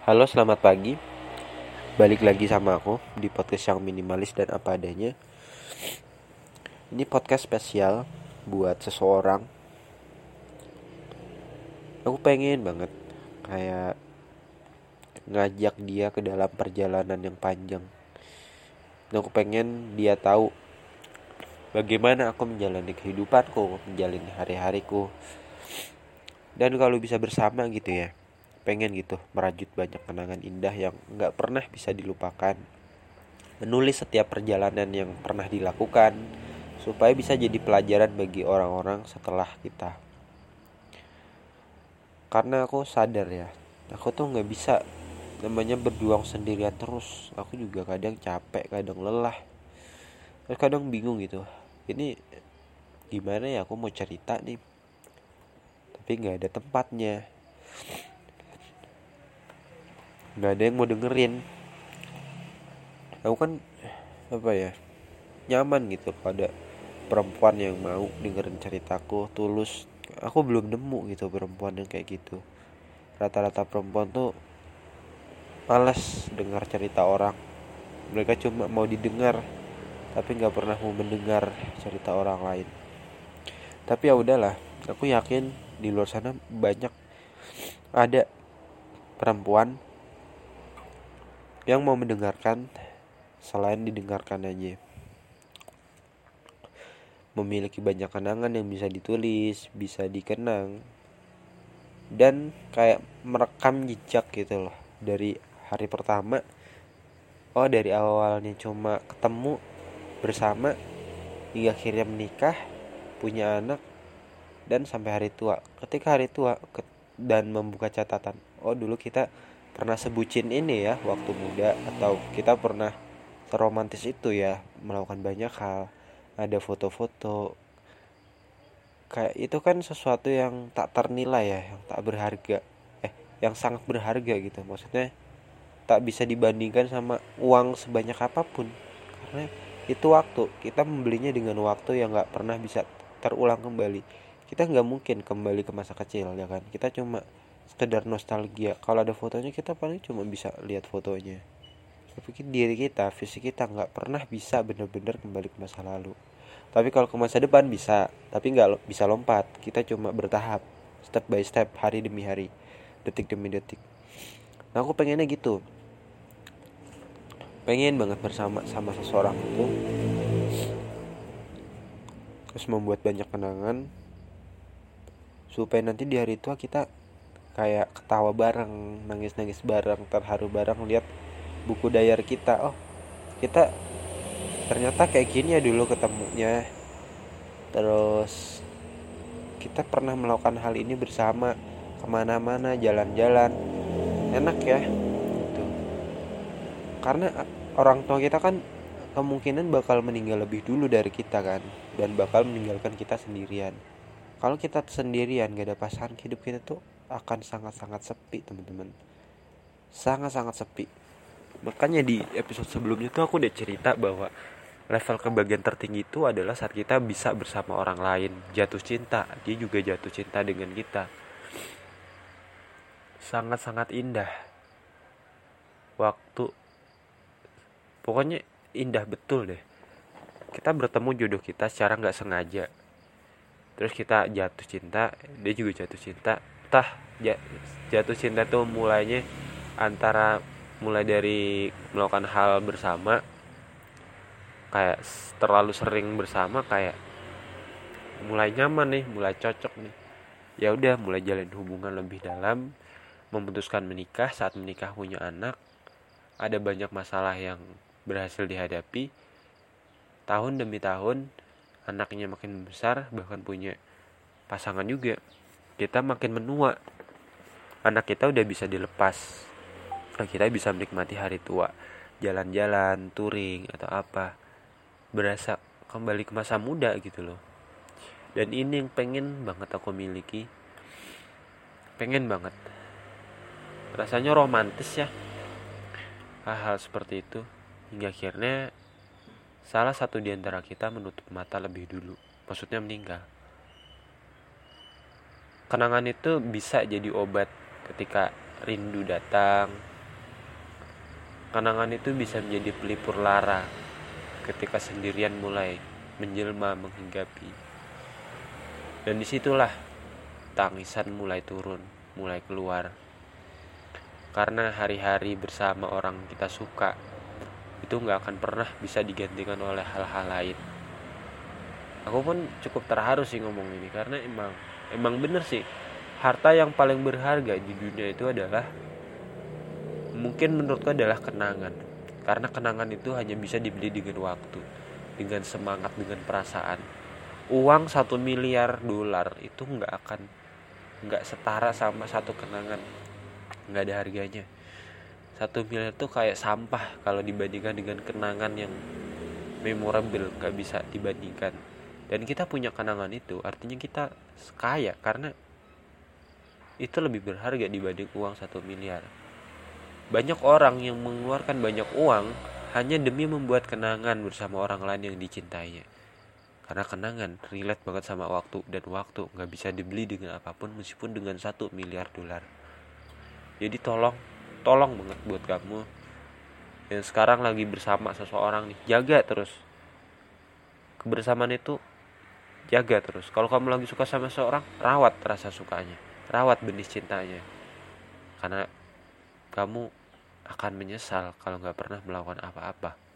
Halo, selamat pagi. Balik lagi sama aku di podcast yang minimalis dan apa adanya. Ini podcast spesial buat seseorang. Aku pengen banget kayak ngajak dia ke dalam perjalanan yang panjang. Dan aku pengen dia tahu bagaimana aku menjalani kehidupanku, menjalani hari-hariku. Dan kalau bisa bersama gitu ya pengen gitu merajut banyak kenangan indah yang nggak pernah bisa dilupakan. Menulis setiap perjalanan yang pernah dilakukan supaya bisa jadi pelajaran bagi orang-orang setelah kita. Karena aku sadar ya aku tuh nggak bisa namanya berjuang sendirian terus. Aku juga kadang capek kadang lelah terus kadang bingung gitu. Ini gimana ya aku mau cerita nih? Tapi nggak ada tempatnya nggak ada yang mau dengerin. Aku kan apa ya nyaman gitu pada perempuan yang mau dengerin ceritaku tulus. Aku belum nemu gitu perempuan yang kayak gitu. Rata-rata perempuan tuh malas dengar cerita orang. Mereka cuma mau didengar tapi nggak pernah mau mendengar cerita orang lain. Tapi ya udahlah aku yakin di luar sana banyak ada perempuan yang mau mendengarkan selain didengarkan aja. Memiliki banyak kenangan yang bisa ditulis bisa dikenang dan kayak merekam jejak gitu loh. Dari hari pertama oh dari awalnya cuma ketemu bersama hingga akhirnya menikah punya anak dan sampai hari tua. Ketika hari tua dan membuka catatan oh dulu kita pernah sebucin ini ya waktu muda atau kita pernah seromantis itu ya melakukan banyak hal. Ada foto-foto. Kayak itu kan sesuatu yang tak ternilai ya yang tak berharga. Eh yang sangat berharga gitu. Maksudnya tak bisa dibandingkan sama uang sebanyak apa pun. Karena itu waktu. Kita membelinya dengan waktu yang nggak pernah bisa terulang kembali. Kita nggak mungkin kembali ke masa kecil ya kan? Kita cuma sekedar nostalgia. Kalau ada fotonya kita paling cuma bisa lihat fotonya. Tapi diri kita fisik kita nggak pernah bisa benar-benar kembali ke masa lalu. Tapi kalau ke masa depan bisa. Tapi nggak bisa lompat. Kita cuma bertahap step by step hari demi hari detik demi detik. Nah aku pengennya gitu. Pengen banget bersama sama seseorang itu. Terus membuat banyak kenangan. Supaya nanti di hari tua kita kayak ketawa bareng nangis-nangis bareng terharu bareng lihat buku dayar kita. Oh kita ternyata kayak gini ya dulu ketemunya. Terus kita pernah melakukan hal ini bersama ke mana-mana jalan-jalan. Enak ya gitu. Karena orang tua kita kan kemungkinan bakal meninggal lebih dulu dari kita kan dan bakal meninggalkan kita sendirian. Kalau kita sendirian gak ada pasangan hidup kita tuh akan sangat-sangat sepi teman-teman. Sangat-sangat sepi. Makanya di episode sebelumnya tuh aku udah cerita bahwa level kebahagiaan tertinggi itu adalah saat kita bisa bersama orang lain jatuh cinta. Dia juga jatuh cinta dengan kita. Sangat-sangat indah waktu. Pokoknya indah betul deh. Kita bertemu jodoh kita secara nggak sengaja. Terus kita jatuh cinta dia juga jatuh cinta tah jatuh cinta tuh mulainya antara mulai dari melakukan hal bersama kayak terlalu sering bersama kayak mulai nyaman nih mulai cocok nih. Ya udah mulai jalin hubungan lebih dalam memutuskan menikah saat menikah punya anak. Ada banyak masalah yang berhasil dihadapi. Tahun demi tahun anaknya makin besar bahkan punya pasangan juga kita makin menua. Anak kita udah bisa dilepas. Kita bisa menikmati hari tua. Jalan-jalan touring atau apa. Berasa kembali ke masa muda gitu loh. Dan ini yang pengen banget aku miliki. Pengen banget. Rasanya romantis ya. Hal-hal seperti itu. Hingga akhirnya salah satu di antara kita menutup mata lebih dulu. Maksudnya meninggal kenangan itu bisa jadi obat ketika rindu datang. Kenangan itu bisa menjadi pelipur lara ketika sendirian mulai menjelma menghinggapi. Dan di situlah tangisan mulai turun mulai keluar. Karena hari-hari bersama orang kita suka itu nggak akan pernah bisa digantikan oleh hal-hal lain aku pun cukup terharu sih ngomong ini karena emang emang bener sih. Harta yang paling berharga di dunia itu adalah mungkin menurutku adalah kenangan. Karena kenangan itu hanya bisa dibeli dengan waktu dengan semangat dengan perasaan. Uang satu miliar dolar itu nggak akan nggak setara sama satu kenangan. Nggak ada harganya. Satu miliar itu kayak sampah kalau dibandingkan dengan kenangan yang memorable nggak bisa dibandingkan dan kita punya kenangan itu artinya kita kaya karena itu lebih berharga dibanding uang satu miliar. Banyak orang yang mengeluarkan banyak uang hanya demi membuat kenangan bersama orang lain yang dicintainya. Karena kenangan relate banget sama waktu dan waktu nggak bisa dibeli dengan apa pun meskipun dengan satu miliar dolar. Jadi tolong tolong banget buat kamu yang sekarang lagi bersama seseorang nih jaga terus. Kebersamaan itu jaga terus. Kalau kamu lagi suka sama seseorang rawat rasa sukanya. Rawat benih cintanya. Karena kamu akan menyesal kalau nggak pernah melakukan apa-apa